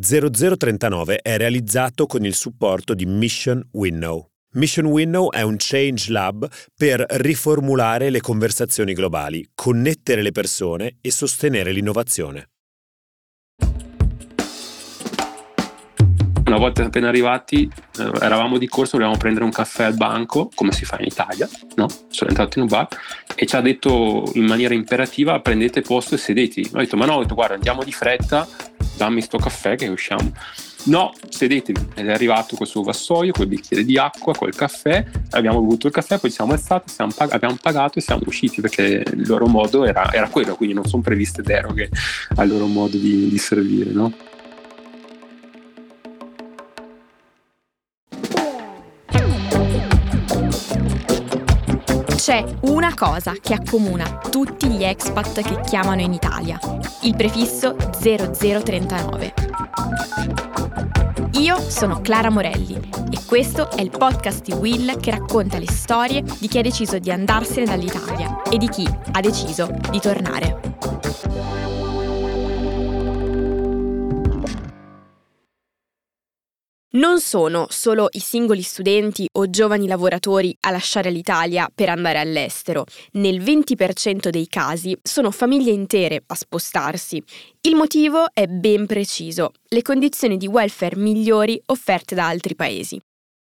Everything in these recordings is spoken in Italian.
0039 è realizzato con il supporto di Mission Winnow. Mission Winnow è un change lab per riformulare le conversazioni globali, connettere le persone e sostenere l'innovazione. Una volta appena arrivati, eh, eravamo di corso, volevamo prendere un caffè al banco, come si fa in Italia, no? Sono entrato in un bar e ci ha detto in maniera imperativa prendete posto e sedeti. Ho detto ma no, ho detto guarda andiamo di fretta, dammi sto caffè che usciamo. No, sedetevi. Ed è arrivato col suo vassoio, col bicchiere di acqua, col caffè. Abbiamo bevuto il caffè, poi siamo alzati, siamo pag- abbiamo pagato e siamo usciti perché il loro modo era, era quello, quindi non sono previste deroghe al loro modo di, di servire, no? C'è una cosa che accomuna tutti gli expat che chiamano in Italia, il prefisso 0039. Io sono Clara Morelli e questo è il podcast di Will che racconta le storie di chi ha deciso di andarsene dall'Italia e di chi ha deciso di tornare. Non sono solo i singoli studenti o giovani lavoratori a lasciare l'Italia per andare all'estero. Nel 20% dei casi sono famiglie intere a spostarsi. Il motivo è ben preciso, le condizioni di welfare migliori offerte da altri paesi.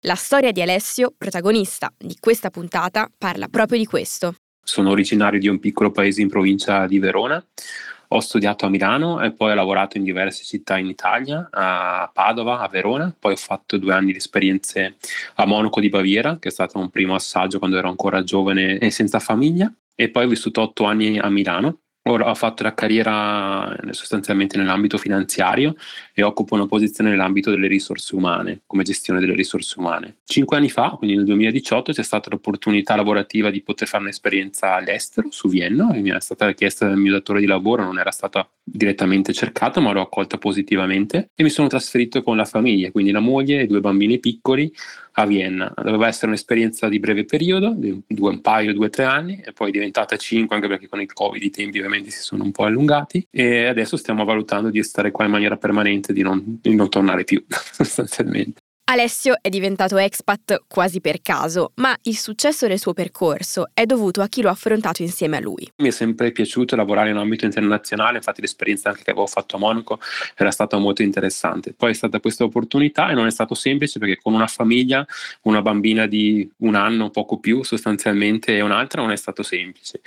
La storia di Alessio, protagonista di questa puntata, parla proprio di questo. Sono originario di un piccolo paese in provincia di Verona ho studiato a Milano e poi ho lavorato in diverse città in Italia, a Padova, a Verona, poi ho fatto due anni di esperienze a Monaco di Baviera, che è stato un primo assaggio quando ero ancora giovane e senza famiglia, e poi ho vissuto otto anni a Milano Ora ho fatto la carriera eh, sostanzialmente nell'ambito finanziario e occupo una posizione nell'ambito delle risorse umane, come gestione delle risorse umane. Cinque anni fa, quindi nel 2018, c'è stata l'opportunità lavorativa di poter fare un'esperienza all'estero, su Vienna, e mi era stata richiesta dal mio datore di lavoro, non era stata direttamente cercata, ma l'ho accolta positivamente e mi sono trasferito con la famiglia, quindi la moglie e due bambini piccoli a Vienna. Doveva essere un'esperienza di breve periodo, di due, un paio, due tre anni, e poi è diventata cinque, anche perché con il Covid i tempi ovviamente si sono un po' allungati. E adesso stiamo valutando di stare qua in maniera permanente, di non, di non tornare più, sostanzialmente. Alessio è diventato expat quasi per caso, ma il successo del suo percorso è dovuto a chi lo ha affrontato insieme a lui. Mi è sempre piaciuto lavorare in ambito internazionale, infatti l'esperienza anche che avevo fatto a Monaco era stata molto interessante. Poi è stata questa opportunità e non è stato semplice perché con una famiglia, una bambina di un anno, poco più sostanzialmente, e un'altra non è stato semplice.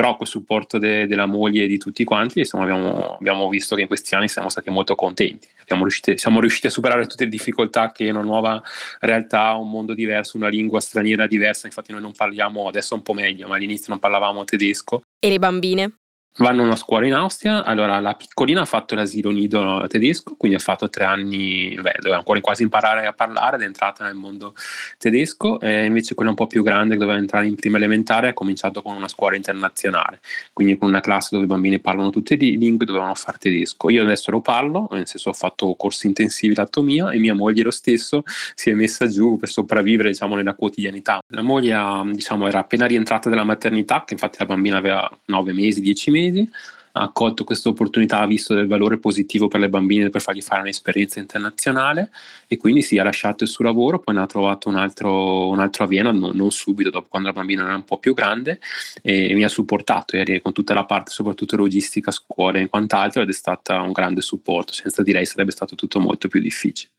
Però col supporto de- della moglie e di tutti quanti, insomma, abbiamo, abbiamo visto che in questi anni siamo stati molto contenti. Riusciti, siamo riusciti a superare tutte le difficoltà che una nuova realtà, un mondo diverso, una lingua straniera diversa. Infatti, noi non parliamo adesso un po' meglio, ma all'inizio non parlavamo tedesco. E le bambine? Vanno a una scuola in Austria, allora la piccolina ha fatto l'asilo nido tedesco, quindi ha fatto tre anni, beh, doveva ancora quasi imparare a parlare ed è entrata nel mondo tedesco, e invece quella un po' più grande che doveva entrare in prima elementare ha cominciato con una scuola internazionale, quindi con una classe dove i bambini parlano tutte le lingue, dovevano fare tedesco. Io adesso lo parlo, nel senso ho fatto corsi intensivi lato mio e mia moglie lo stesso si è messa giù per sopravvivere diciamo nella quotidianità. La moglie diciamo, era appena rientrata dalla maternità, che infatti la bambina aveva 9 mesi, 10 mesi, mesi, ha accolto questa opportunità, ha visto del valore positivo per le bambine per fargli fare un'esperienza internazionale e quindi si sì, ha lasciato il suo lavoro, poi ne ha trovato un altro, un altro a Vienna, non, non, subito, dopo quando la bambina era un po' più grande e mi ha supportato con tutta la parte soprattutto logistica, scuole e quant'altro ed è stato un grande supporto, senza di lei sarebbe stato tutto molto più difficile.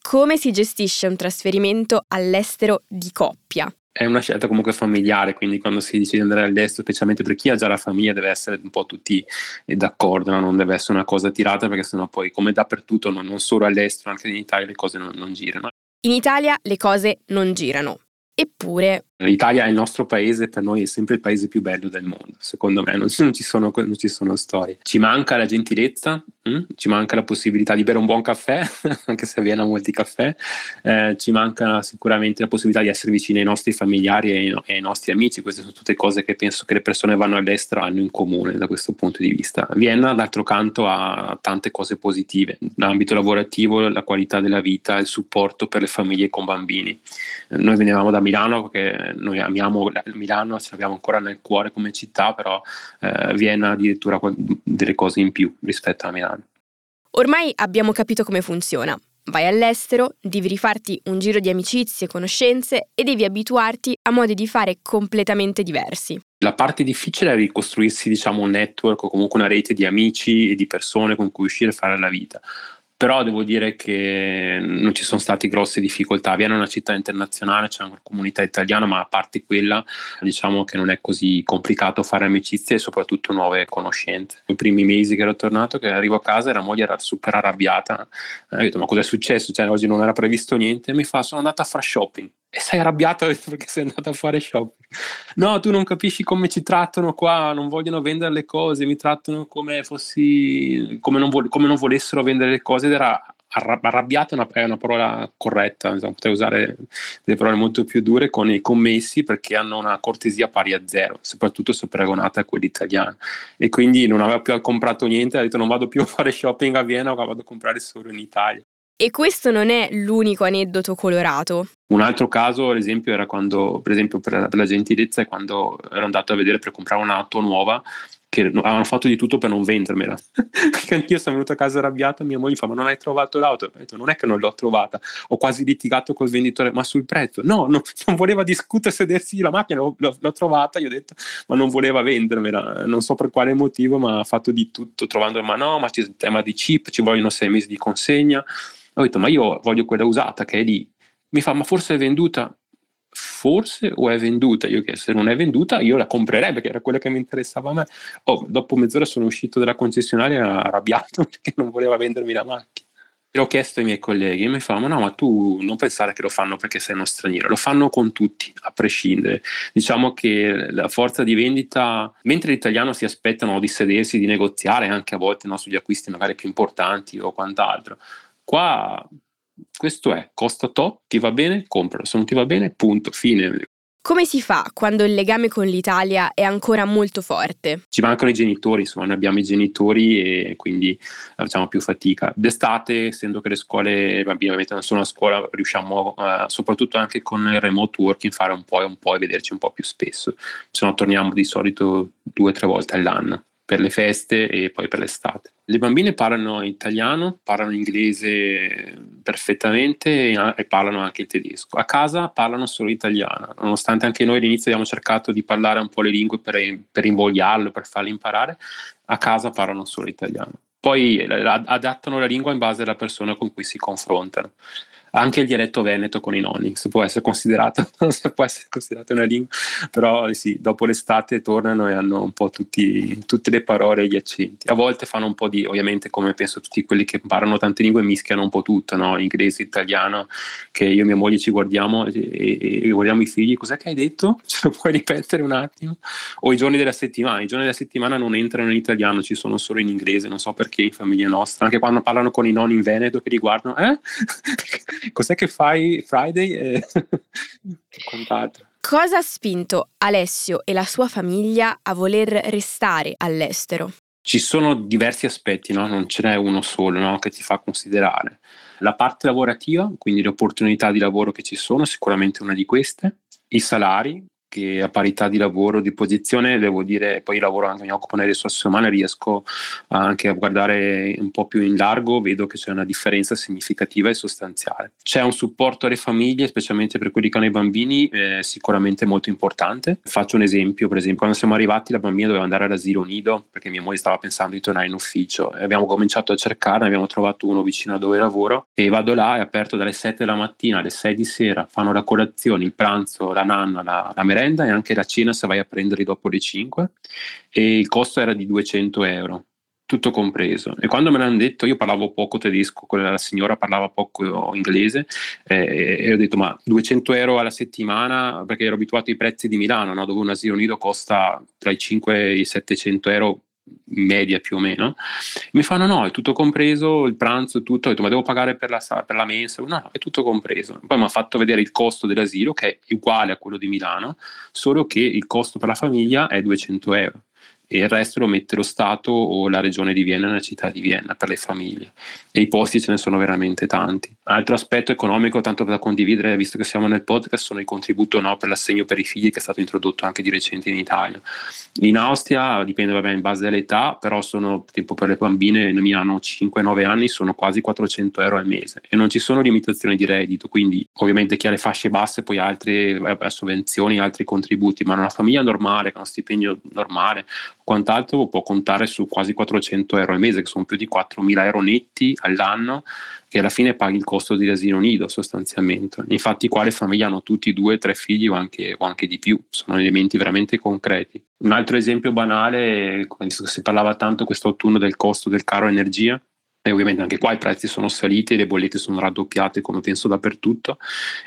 Come si gestisce un trasferimento all'estero di coppia? È una scelta comunque familiare, quindi quando si decide di andare all'estero, specialmente per chi ha già la famiglia, deve essere un po' tutti d'accordo, no? non deve essere una cosa tirata, perché sennò poi, come dappertutto, non solo all'estero, anche in Italia, le cose non, non girano. In Italia le cose non girano. Eppure... L'Italia è il nostro paese, per noi è sempre il paese più bello del mondo, secondo me, non, non, ci, sono, non ci, sono, storie. Ci manca la gentilezza, hm? ci manca la possibilità di bere un buon caffè, anche se avviene molti caffè, eh, ci manca sicuramente la possibilità di essere vicini ai nostri familiari e ai, ai, nostri amici, queste sono tutte cose che penso che le persone vanno all'estero hanno in comune da questo punto di vista. Vienna, d'altro canto, ha tante cose positive, l'ambito lavorativo, la qualità della vita, il supporto per le famiglie con bambini. Noi venivamo da Milano, che noi amiamo Milano, ce l'abbiamo ancora nel cuore come città, però eh, Vienna addirittura delle cose in più rispetto a Milano. Ormai abbiamo capito come funziona. Vai all'estero, devi rifarti un giro di amicizie conoscenze e devi abituarti a modi di fare completamente diversi. La parte difficile è ricostruirsi, diciamo, un network o comunque una rete di amici e di persone con cui uscire e fare la vita però devo dire che non ci sono state grosse difficoltà. Vienna è una città internazionale, c'è una comunità italiana, ma a parte quella, diciamo che non è così complicato fare amicizie e soprattutto nuove conoscenze. I primi mesi che ero tornato, che arrivo a casa, e la moglie era super arrabbiata. Eh, ho detto, ma cosa è successo? Cioè, oggi non era previsto niente. Mi fa, sono andata a fare shopping. E sei arrabbiato perché sei andata a fare shopping. No, tu non capisci come ci trattano qua, non vogliono vendere le cose, mi trattano come fossi, come non, vo- come non volessero vendere le cose ed era arrabbiata è una, è una parola corretta, insomma, potrei usare delle parole molto più dure con i commessi perché hanno una cortesia pari a zero, soprattutto se paragonata a quelli italiani. E quindi non aveva più comprato niente, ha detto non vado più a fare shopping a Vienna, vado a comprare solo in Italia. E questo non è l'unico aneddoto colorato. Un altro caso, ad esempio, era quando, per esempio, per la gentilezza, è quando ero andato a vedere per comprare un'auto nuova che avevano fatto di tutto per non vendermela. Perché anch'io sono venuto a casa arrabbiato mia moglie fa: Ma non hai trovato l'auto? Ho detto: Non è che non l'ho trovata. Ho quasi litigato col venditore, ma sul prezzo. No, no non voleva discutere, sedersi la macchina, l'ho, l'ho, trovata. Io ho detto, ma non voleva vendermela. Non so per quale motivo, ma ha fatto di tutto, trovando, ma no, ma c'è il tema di chip, ci vogliono sei mesi di consegna. Ho detto, ma io voglio quella usata che è lì. Mi fa, ma forse è venduta? Forse o è venduta? Io che se non è venduta io la comprerei perché era quella che mi interessava a me. Oh, dopo mezz'ora sono uscito dalla concessionaria arrabbiato perché non voleva vendermi la macchina. L'ho chiesto ai miei colleghi e mi fanno: No, ma tu non pensare che lo fanno perché sei uno straniero, lo fanno con tutti, a prescindere. Diciamo che la forza di vendita, mentre l'italiano si aspettano di sedersi, di negoziare anche a volte no, sugli acquisti magari più importanti o quant'altro, Qua questo è, costa tot, ti va bene, compralo, se non ti va bene, punto, fine. Come si fa quando il legame con l'Italia è ancora molto forte? Ci mancano i genitori, insomma, noi abbiamo i genitori e quindi facciamo più fatica. D'estate, essendo che le scuole, i bambini ovviamente non sono a scuola, riusciamo uh, soprattutto anche con il remote working fare un po' e un po' e vederci un po' più spesso. Se no torniamo di solito due o tre volte all'anno per le feste e poi per l'estate. Le bambine parlano italiano, parlano inglese perfettamente e parlano anche il tedesco. A casa parlano solo italiano, nonostante anche noi all'inizio abbiamo cercato di parlare un po' le lingue per, per invogliarlo, per farle imparare, a casa parlano solo italiano. Poi adattano la lingua in base alla persona con cui si confrontano anche il dialetto veneto con i nonni, se può essere considerato, può essere considerato una lingua, però sì, dopo l'estate tornano e hanno un po' tutti, tutte le parole e gli accenti. A volte fanno un po' di, ovviamente come penso tutti quelli che imparano tante lingue, mischiano un po' tutto, no? inglese, italiano, che io e mia moglie ci guardiamo e, e guardiamo i figli, cos'è che hai detto? Ce lo puoi ripetere un attimo? O i giorni della settimana, i giorni della settimana non entrano in italiano, ci sono solo in inglese, non so perché in famiglia nostra, anche quando parlano con i nonni in Veneto che li guardano, eh? cos'è che fai Friday e quant'altro. Cosa ha spinto Alessio e la sua famiglia a voler restare all'estero? Ci sono diversi aspetti, no? non ce n'è uno solo no? che ti fa considerare. La parte lavorativa, quindi le opportunità di lavoro che ci sono, sicuramente una di queste, i salari, che a parità di lavoro, di posizione, devo dire, poi lavoro anche, mi occupo nelle risorse umane, riesco anche a guardare un po' più in largo, vedo che c'è una differenza significativa e sostanziale. C'è un supporto alle famiglie, specialmente per quelli che hanno i bambini, eh, sicuramente molto importante. Faccio un esempio, per esempio, quando siamo arrivati la bambina doveva andare all'asilo nido perché mia moglie stava pensando di tornare in ufficio e abbiamo cominciato a cercare, abbiamo trovato uno vicino a dove lavoro e vado là, è aperto dalle 7 della mattina alle 6 di sera, fanno la colazione, il pranzo, la nanna, la, la merenda merenda e anche la cena se vai a prenderli dopo le 5 e il costo era di 200 euro tutto compreso. E quando me l'hanno detto, io parlavo poco tedesco, la signora parlava poco inglese, eh, e ho detto: Ma 200 euro alla settimana? Perché ero abituato ai prezzi di Milano, no? dove un asilo nido costa tra i 5 e i 700 euro media più o meno. Mi fanno no, è tutto compreso, il pranzo, tutto. Ho detto ma devo pagare per la, per la mensa? No, no, è tutto compreso. Poi mi ha fatto vedere il costo dell'asilo che è uguale a quello di Milano, solo che il costo per la famiglia è 200 euro. E il resto lo mette lo Stato o la regione di Vienna nella città di Vienna per le famiglie e i posti ce ne sono veramente tanti. Altro aspetto economico, tanto da condividere, visto che siamo nel podcast, sono il contributo no, per l'assegno per i figli che è stato introdotto anche di recente in Italia. In Austria dipende vabbè, in base all'età, però sono tipo per le bambine nel mio anno 5-9 anni sono quasi 400 euro al mese e non ci sono limitazioni di reddito, quindi ovviamente chi ha le fasce basse poi ha altre vabbè, sovvenzioni, altri contributi, ma una famiglia normale con uno stipendio normale quant'altro può contare su quasi 400 euro al mese, che sono più di 4.000 euro netti all'anno, che alla fine paghi il costo di asilo nido sostanzialmente. Infatti qua le famiglie hanno tutti due, tre figli o anche, o anche di più, sono elementi veramente concreti. Un altro esempio banale, si parlava tanto quest'autunno del costo del caro energia, e ovviamente anche qua i prezzi sono saliti le bollette sono raddoppiate come penso dappertutto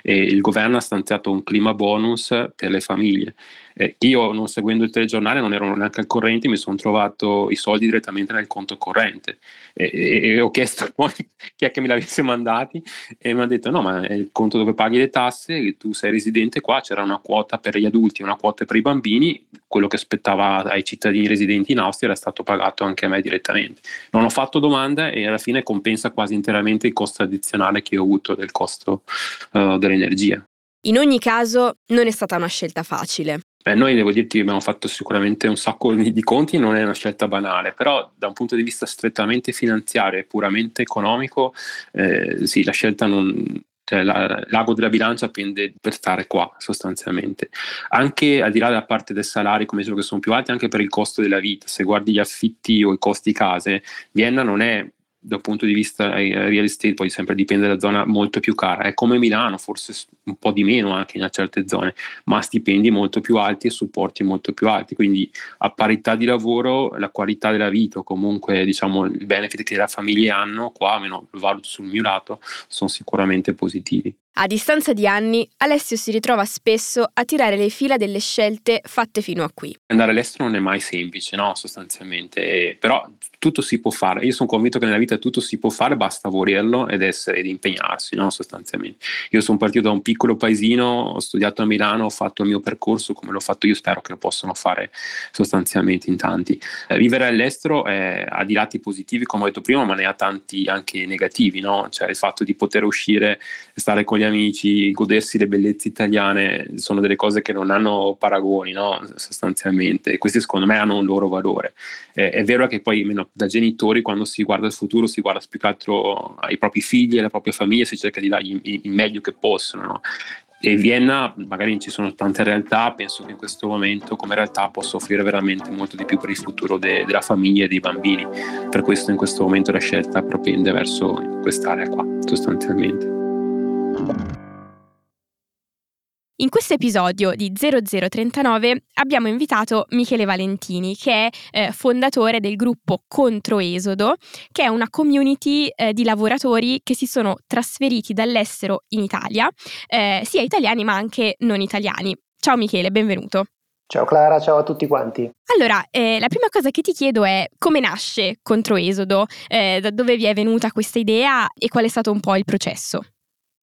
e il governo ha stanziato un clima bonus per le famiglie eh, io non seguendo il telegiornale non ero neanche al corrente, mi sono trovato i soldi direttamente nel conto corrente e, e, e ho chiesto poi chi è che me li avesse mandati e mi ha detto no ma è il conto dove paghi le tasse, tu sei residente qua, c'era una quota per gli adulti, una quota per i bambini, quello che aspettava ai cittadini residenti in Austria era stato pagato anche a me direttamente. Non ho fatto domanda e alla fine compensa quasi interamente il costo addizionale che ho avuto del costo uh, dell'energia. In ogni caso non è stata una scelta facile. Beh, noi devo dirti abbiamo fatto sicuramente un sacco di conti, non è una scelta banale, però da un punto di vista strettamente finanziario e puramente economico, eh, sì, la scelta non, cioè la, l'ago della bilancia pende per stare qua sostanzialmente. Anche al di là della parte del salario, come dicevo che sono più alti, anche per il costo della vita, se guardi gli affitti o i costi case, Vienna non è dal punto di vista eh, real estate, poi sempre dipende dalla zona, molto più cara. È come Milano, forse un po' di meno anche in certe zone, ma stipendi molto più alti e supporti molto più alti. Quindi a parità di lavoro, la qualità della vita o comunque diciamo il benefit che le famiglie hanno, qua almeno lo valuto sul mio lato, sono sicuramente positivi. A distanza di anni, Alessio si ritrova spesso a tirare le fila delle scelte fatte fino a qui. Andare all'estero non è mai semplice, no? Sostanzialmente, però tutto si può fare. Io sono convinto che nella vita tutto si può fare, basta volerlo ed essere ed impegnarsi, no? sostanzialmente. Io sono partito da un piccolo paesino, ho studiato a Milano, ho fatto il mio percorso come l'ho fatto io, spero che lo possano fare sostanzialmente in tanti. Eh, vivere all'estero eh, ha di lati positivi, come ho detto prima, ma ne ha tanti anche negativi, no? Cioè il fatto di poter uscire, stare con gli amici, godersi le bellezze italiane, sono delle cose che non hanno paragoni, no? sostanzialmente. E questi secondo me hanno un loro valore. Eh, è vero che poi meno, da genitori quando si guarda il futuro si guarda più che altro ai propri figli, alla propria famiglia, si cerca di dargli il meglio che possono. No? E Vienna, magari ci sono tante realtà, penso che in questo momento come realtà possa offrire veramente molto di più per il futuro de- della famiglia e dei bambini. Per questo in questo momento la scelta propende verso quest'area qua, sostanzialmente. In questo episodio di 0039 abbiamo invitato Michele Valentini, che è eh, fondatore del gruppo Controesodo, che è una community eh, di lavoratori che si sono trasferiti dall'estero in Italia, eh, sia italiani ma anche non italiani. Ciao Michele, benvenuto. Ciao Clara, ciao a tutti quanti. Allora, eh, la prima cosa che ti chiedo è come nasce Controesodo, eh, da dove vi è venuta questa idea e qual è stato un po' il processo?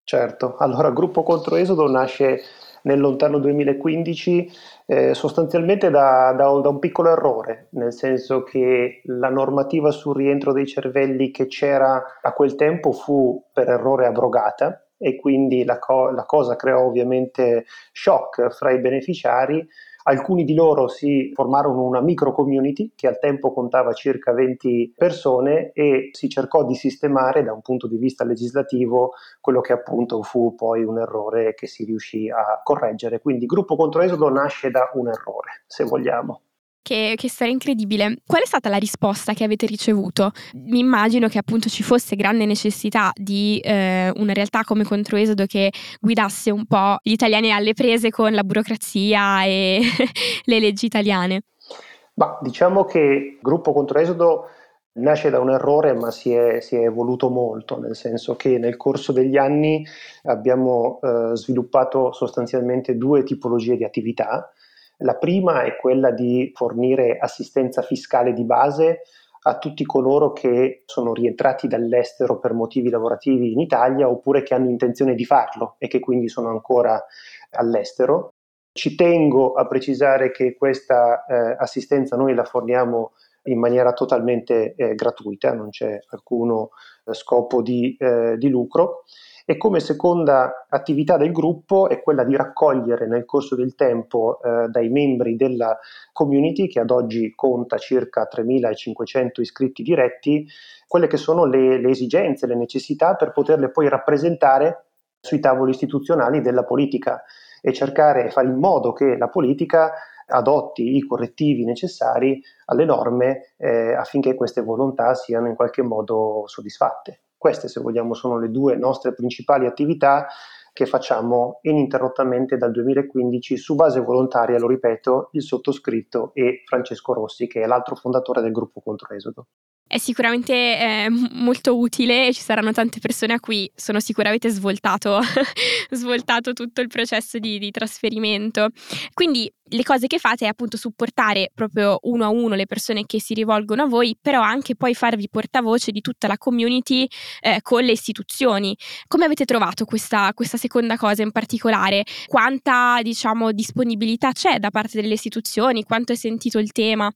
Certo, allora gruppo Controesodo nasce nel lontano 2015 eh, sostanzialmente da, da, da, un piccolo errore, nel senso che la normativa sul rientro dei cervelli che c'era a quel tempo fu per errore abrogata e quindi la, co- la cosa creò ovviamente shock fra i beneficiari Alcuni di loro si formarono una micro community che al tempo contava circa 20 persone e si cercò di sistemare da un punto di vista legislativo quello che appunto fu poi un errore che si riuscì a correggere. Quindi gruppo contro Esodo nasce da un errore, se vogliamo che, che storia incredibile. Qual è stata la risposta che avete ricevuto? Mi immagino che appunto ci fosse grande necessità di eh, una realtà come Controesodo che guidasse un po' gli italiani alle prese con la burocrazia e le leggi italiane. Ma diciamo che il gruppo Controesodo nasce da un errore ma si è, si è, evoluto molto, nel senso che nel corso degli anni abbiamo eh, sviluppato sostanzialmente due tipologie di attività. La prima è quella di fornire assistenza fiscale di base a tutti coloro che sono rientrati dall'estero per motivi lavorativi in Italia oppure che hanno intenzione di farlo e che quindi sono ancora all'estero. Ci tengo a precisare che questa eh, assistenza noi la forniamo in maniera totalmente eh, gratuita, non c'è alcuno eh, scopo di, eh, di lucro. E come seconda attività del gruppo è quella di raccogliere nel corso del tempo eh, dai membri della community, che ad oggi conta circa 3.500 iscritti diretti, quelle che sono le, le esigenze, le necessità per poterle poi rappresentare sui tavoli istituzionali della politica e cercare e fare in modo che la politica adotti i correttivi necessari alle norme eh, affinché queste volontà siano in qualche modo soddisfatte. Queste, se vogliamo, sono le due nostre principali attività che facciamo ininterrottamente dal 2015 su base volontaria, lo ripeto, il sottoscritto e Francesco Rossi, che è l'altro fondatore del gruppo Contro Esodo è sicuramente eh, molto utile e ci saranno tante persone a cui sono sicuramente svoltato, svoltato tutto il processo di, di, trasferimento. Quindi le cose che fate è appunto supportare proprio uno a uno le persone che si rivolgono a voi, però anche poi farvi portavoce di tutta la community eh, con le istituzioni. Come avete trovato questa, questa seconda cosa in particolare? Quanta diciamo disponibilità c'è da parte delle istituzioni? Quanto è sentito il tema?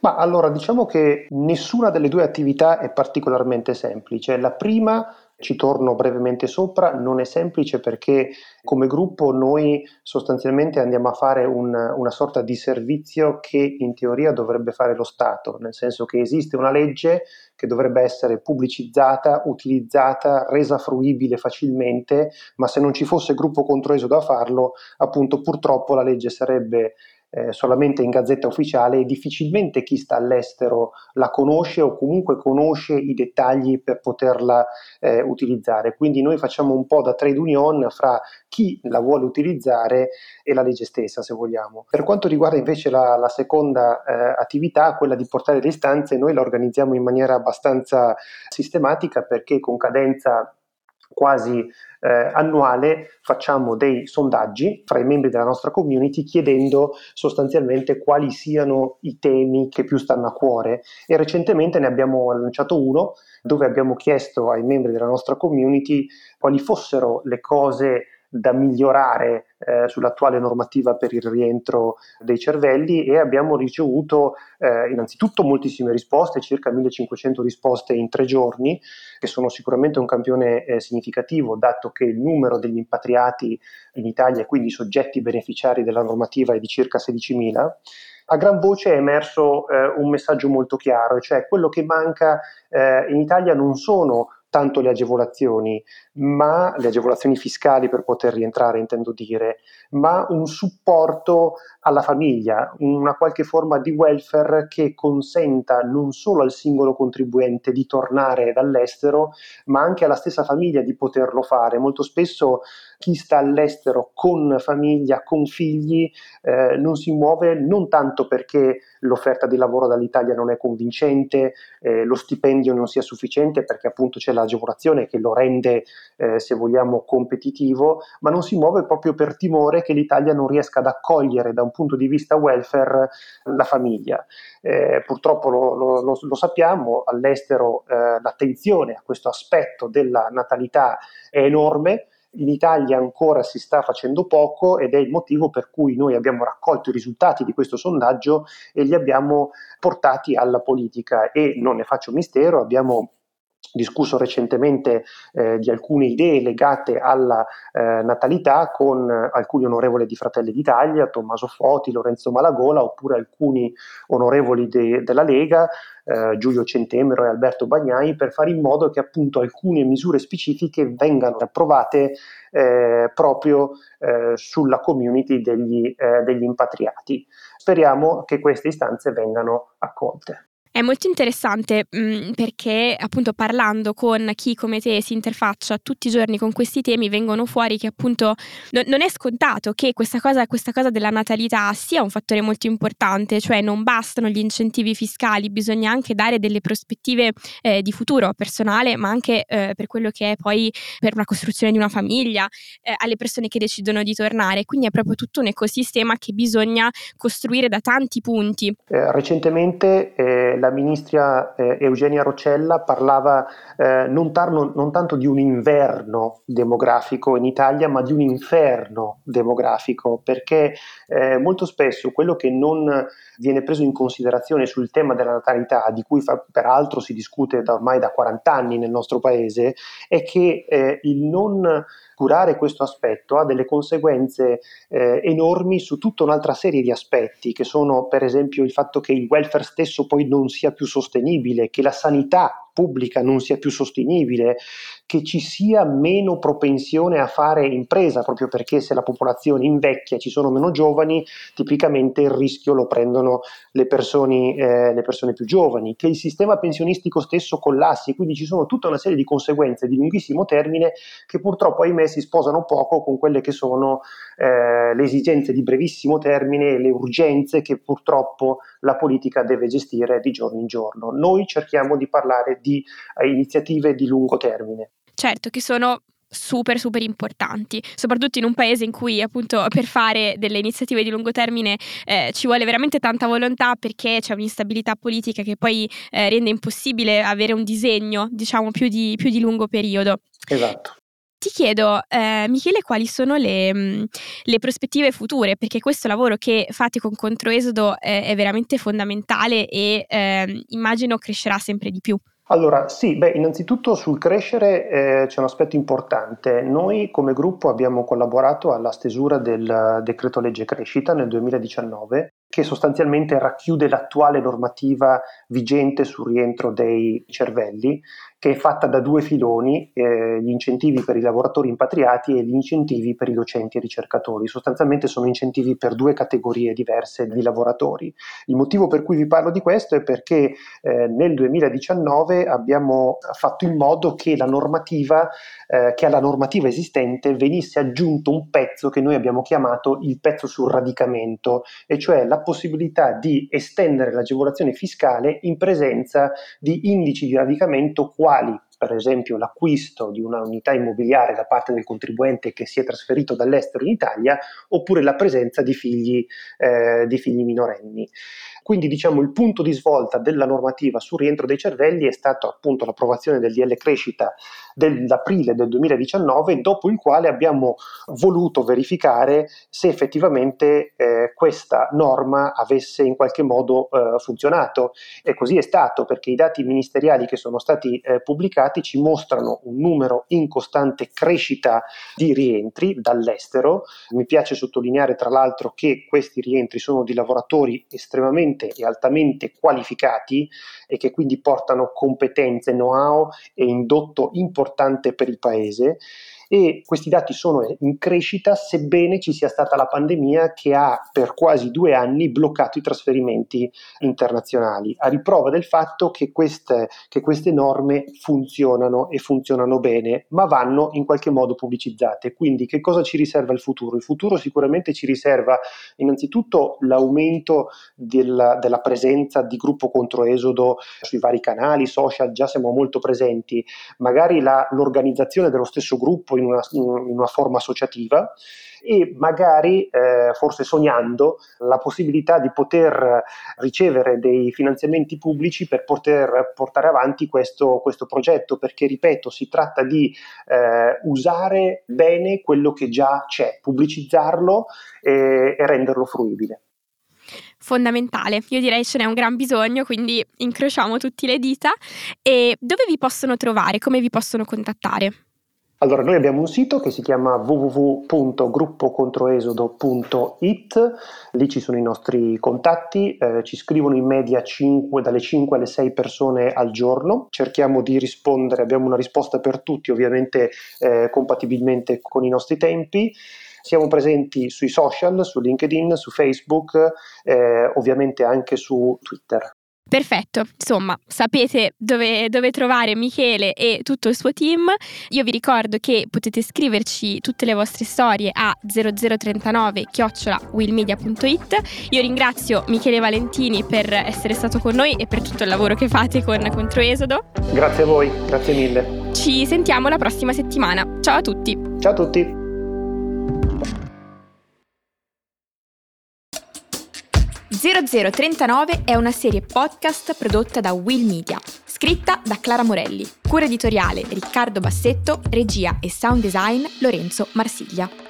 Ma allora diciamo che nessuna delle due attività è particolarmente semplice. La prima, ci torno brevemente sopra, non è semplice perché come gruppo noi sostanzialmente andiamo a fare un, una sorta di servizio che in teoria dovrebbe fare lo Stato, nel senso che esiste una legge che dovrebbe essere pubblicizzata, utilizzata, resa fruibile facilmente, ma se non ci fosse gruppo controeso da farlo, appunto purtroppo la legge sarebbe eh, solamente in gazzetta ufficiale e difficilmente chi sta all'estero la conosce o comunque conosce i dettagli per poterla eh, utilizzare. Quindi noi facciamo un po' da trade union fra chi la vuole utilizzare e la legge stessa, se vogliamo. Per quanto riguarda invece la, la seconda eh, attività, quella di portare le istanze, noi la organizziamo in maniera abbastanza sistematica perché con cadenza quasi eh, annuale facciamo dei sondaggi fra i membri della nostra community chiedendo sostanzialmente quali siano i temi che più stanno a cuore. E recentemente ne abbiamo lanciato uno dove abbiamo chiesto ai membri della nostra community quali fossero le cose da migliorare eh, sull'attuale normativa per il rientro dei cervelli e abbiamo ricevuto eh, innanzitutto moltissime risposte, circa 1500 risposte in tre giorni, che sono sicuramente un campione eh, significativo, dato che il numero degli impatriati in Italia e quindi soggetti beneficiari della normativa è di circa 16.000 a gran voce è emerso eh, un messaggio molto chiaro, cioè quello che manca eh, in Italia non sono tanto le agevolazioni, ma le agevolazioni fiscali per poter rientrare, intendo dire, ma un supporto alla famiglia, una qualche forma di welfare che consenta non solo al singolo contribuente di tornare dall'estero, ma anche alla stessa famiglia di poterlo fare. Molto spesso chi sta all'estero con famiglia, con figli, eh, non si muove non tanto perché l'offerta di lavoro dall'Italia non è convincente, eh, lo stipendio non sia sufficiente perché appunto c'è l'agevolazione che lo rende, eh, se vogliamo, competitivo, ma non si muove proprio per timore che l'Italia non riesca ad accogliere da un punto di vista welfare la famiglia. Eh, purtroppo lo, lo, lo, lo, sappiamo, all'estero eh, l'attenzione a questo aspetto della natalità è enorme, in Italia ancora si sta facendo poco ed è il motivo per cui noi abbiamo raccolto i risultati di questo sondaggio e li abbiamo portati alla politica. E non ne faccio mistero, abbiamo discusso recentemente eh, di alcune idee legate alla eh, natalità con alcuni onorevoli di Fratelli d'Italia, Tommaso Foti, Lorenzo Malagola, oppure alcuni onorevoli de- della Lega, eh, Giulio Centemero e Alberto Bagnai, per fare in modo che appunto alcune misure specifiche vengano approvate eh, proprio eh, sulla community degli, eh, degli impatriati. Speriamo che queste istanze vengano accolte. È molto interessante mh, mm, perché appunto parlando con chi come te si interfaccia tutti i giorni con questi temi vengono fuori che appunto no, non è scontato che questa cosa, questa cosa, della natalità sia un fattore molto importante, cioè non bastano gli incentivi fiscali, bisogna anche dare delle prospettive eh, di futuro personale ma anche eh, per quello che è poi per una costruzione di una famiglia eh, alle persone che decidono di tornare, quindi è proprio tutto un ecosistema che bisogna costruire da tanti punti. Eh, recentemente eh, la ministra eh, Eugenia Rocella parlava eh, non, tarno, non, tanto di un inverno demografico in Italia, ma di un inferno demografico, perché eh, molto spesso quello che non viene preso in considerazione sul tema della natalità, di cui fa, peraltro si discute da ormai da 40 anni nel nostro paese, è che eh, il non curare questo aspetto ha delle conseguenze eh, enormi su tutta un'altra serie di aspetti, che sono per esempio il fatto che il welfare stesso poi non sia più sostenibile, che la sanità pubblica non sia più sostenibile, che ci sia meno propensione a fare impresa, proprio perché se la popolazione invecchia e ci sono meno giovani, tipicamente il rischio lo prendono le persone, eh, le persone più giovani, che il sistema pensionistico stesso collassi, quindi ci sono tutta una serie di conseguenze di lunghissimo termine che purtroppo ahimè si sposano poco con quelle che sono eh, le esigenze di brevissimo termine e le urgenze che purtroppo la politica deve gestire di giorno in giorno. Noi cerchiamo di parlare di eh, iniziative di lungo termine. Certo, che sono super super importanti, soprattutto in un paese in cui appunto per fare delle iniziative di lungo termine eh, ci vuole veramente tanta volontà perché c'è un'instabilità politica che poi eh, rende impossibile avere un disegno diciamo più di, più di lungo periodo. Esatto. Ti chiedo, eh, Michele, quali sono le, mh, mm, le, prospettive future, perché questo lavoro che fate con Controesodo eh, è veramente fondamentale e eh, immagino crescerà sempre di più. Allora, sì, beh, innanzitutto sul crescere eh, c'è un aspetto importante. Noi come gruppo abbiamo collaborato alla stesura del decreto legge crescita nel 2019 che sostanzialmente racchiude l'attuale normativa vigente sul rientro dei cervelli, che è fatta da due filoni, eh, gli incentivi per i lavoratori impatriati e gli incentivi per i docenti e ricercatori. Sostanzialmente sono incentivi per due categorie diverse di lavoratori. Il motivo per cui vi parlo di questo è perché eh, nel 2019 abbiamo fatto in modo che, normativa, eh, che alla normativa esistente venisse aggiunto un pezzo che noi abbiamo chiamato il pezzo sul radicamento, e cioè la possibilità di estendere l'agevolazione fiscale in presenza di indici di radicamento quali per esempio l'acquisto di una unità immobiliare da parte del contribuente che si è trasferito dall'estero in Italia, oppure la presenza di figli, eh, di figli minorenni. Quindi diciamo il punto di svolta della normativa sul rientro dei cervelli è stato appunto l'approvazione del DL crescita dell'aprile del 2019, dopo il quale abbiamo voluto verificare se effettivamente eh, questa norma avesse in qualche modo eh, funzionato. E così è stato, perché i dati ministeriali che sono stati eh, pubblicati ci mostrano un numero in costante crescita di rientri dall'estero. Mi piace sottolineare tra l'altro che questi rientri sono di lavoratori estremamente estremamente e altamente qualificati e che quindi portano competenze, know-how e indotto importante per il paese e questi dati sono in crescita sebbene ci sia stata la pandemia che ha per quasi due anni bloccato i trasferimenti internazionali, a riprova del fatto che queste, che queste norme funzionano e funzionano bene, ma vanno in qualche modo pubblicizzate. Quindi che cosa ci riserva il futuro? Il futuro sicuramente ci riserva innanzitutto l'aumento della, della presenza di gruppo contro esodo sui vari canali social, già siamo molto presenti, magari la, l'organizzazione dello stesso gruppo in una, in una forma associativa e magari, eh, forse sognando, la possibilità di poter ricevere dei finanziamenti pubblici per poter portare avanti questo, questo progetto, perché ripeto, si tratta di eh, usare bene quello che già c'è, pubblicizzarlo e, e renderlo fruibile fondamentale. Io direi ce n'è un gran bisogno, quindi incrociamo tutte le dita. E dove vi possono trovare? Come vi possono contattare? Allora, noi abbiamo un sito che si chiama www.gruppocontroesodo.it, lì ci sono i nostri contatti, eh, ci scrivono in media 5, dalle 5 alle 6 persone al giorno, cerchiamo di rispondere, abbiamo una risposta per tutti, ovviamente eh, compatibilmente con i nostri tempi. Siamo presenti sui social, su LinkedIn, su Facebook, eh, ovviamente anche su Twitter. Perfetto, insomma, sapete dove, dove, trovare Michele e tutto il suo team. Io vi ricordo che potete scriverci tutte le vostre storie a 0039 willmedia.it. Io ringrazio Michele Valentini per essere stato con noi e per tutto il lavoro che fate con Controesodo. Grazie a voi, grazie mille. Ci sentiamo la prossima settimana. Ciao a tutti. Ciao a tutti. 0039 è una serie podcast prodotta da Will Media, scritta da Clara Morelli, cura editoriale Riccardo Bassetto, regia e sound design Lorenzo Marsiglia.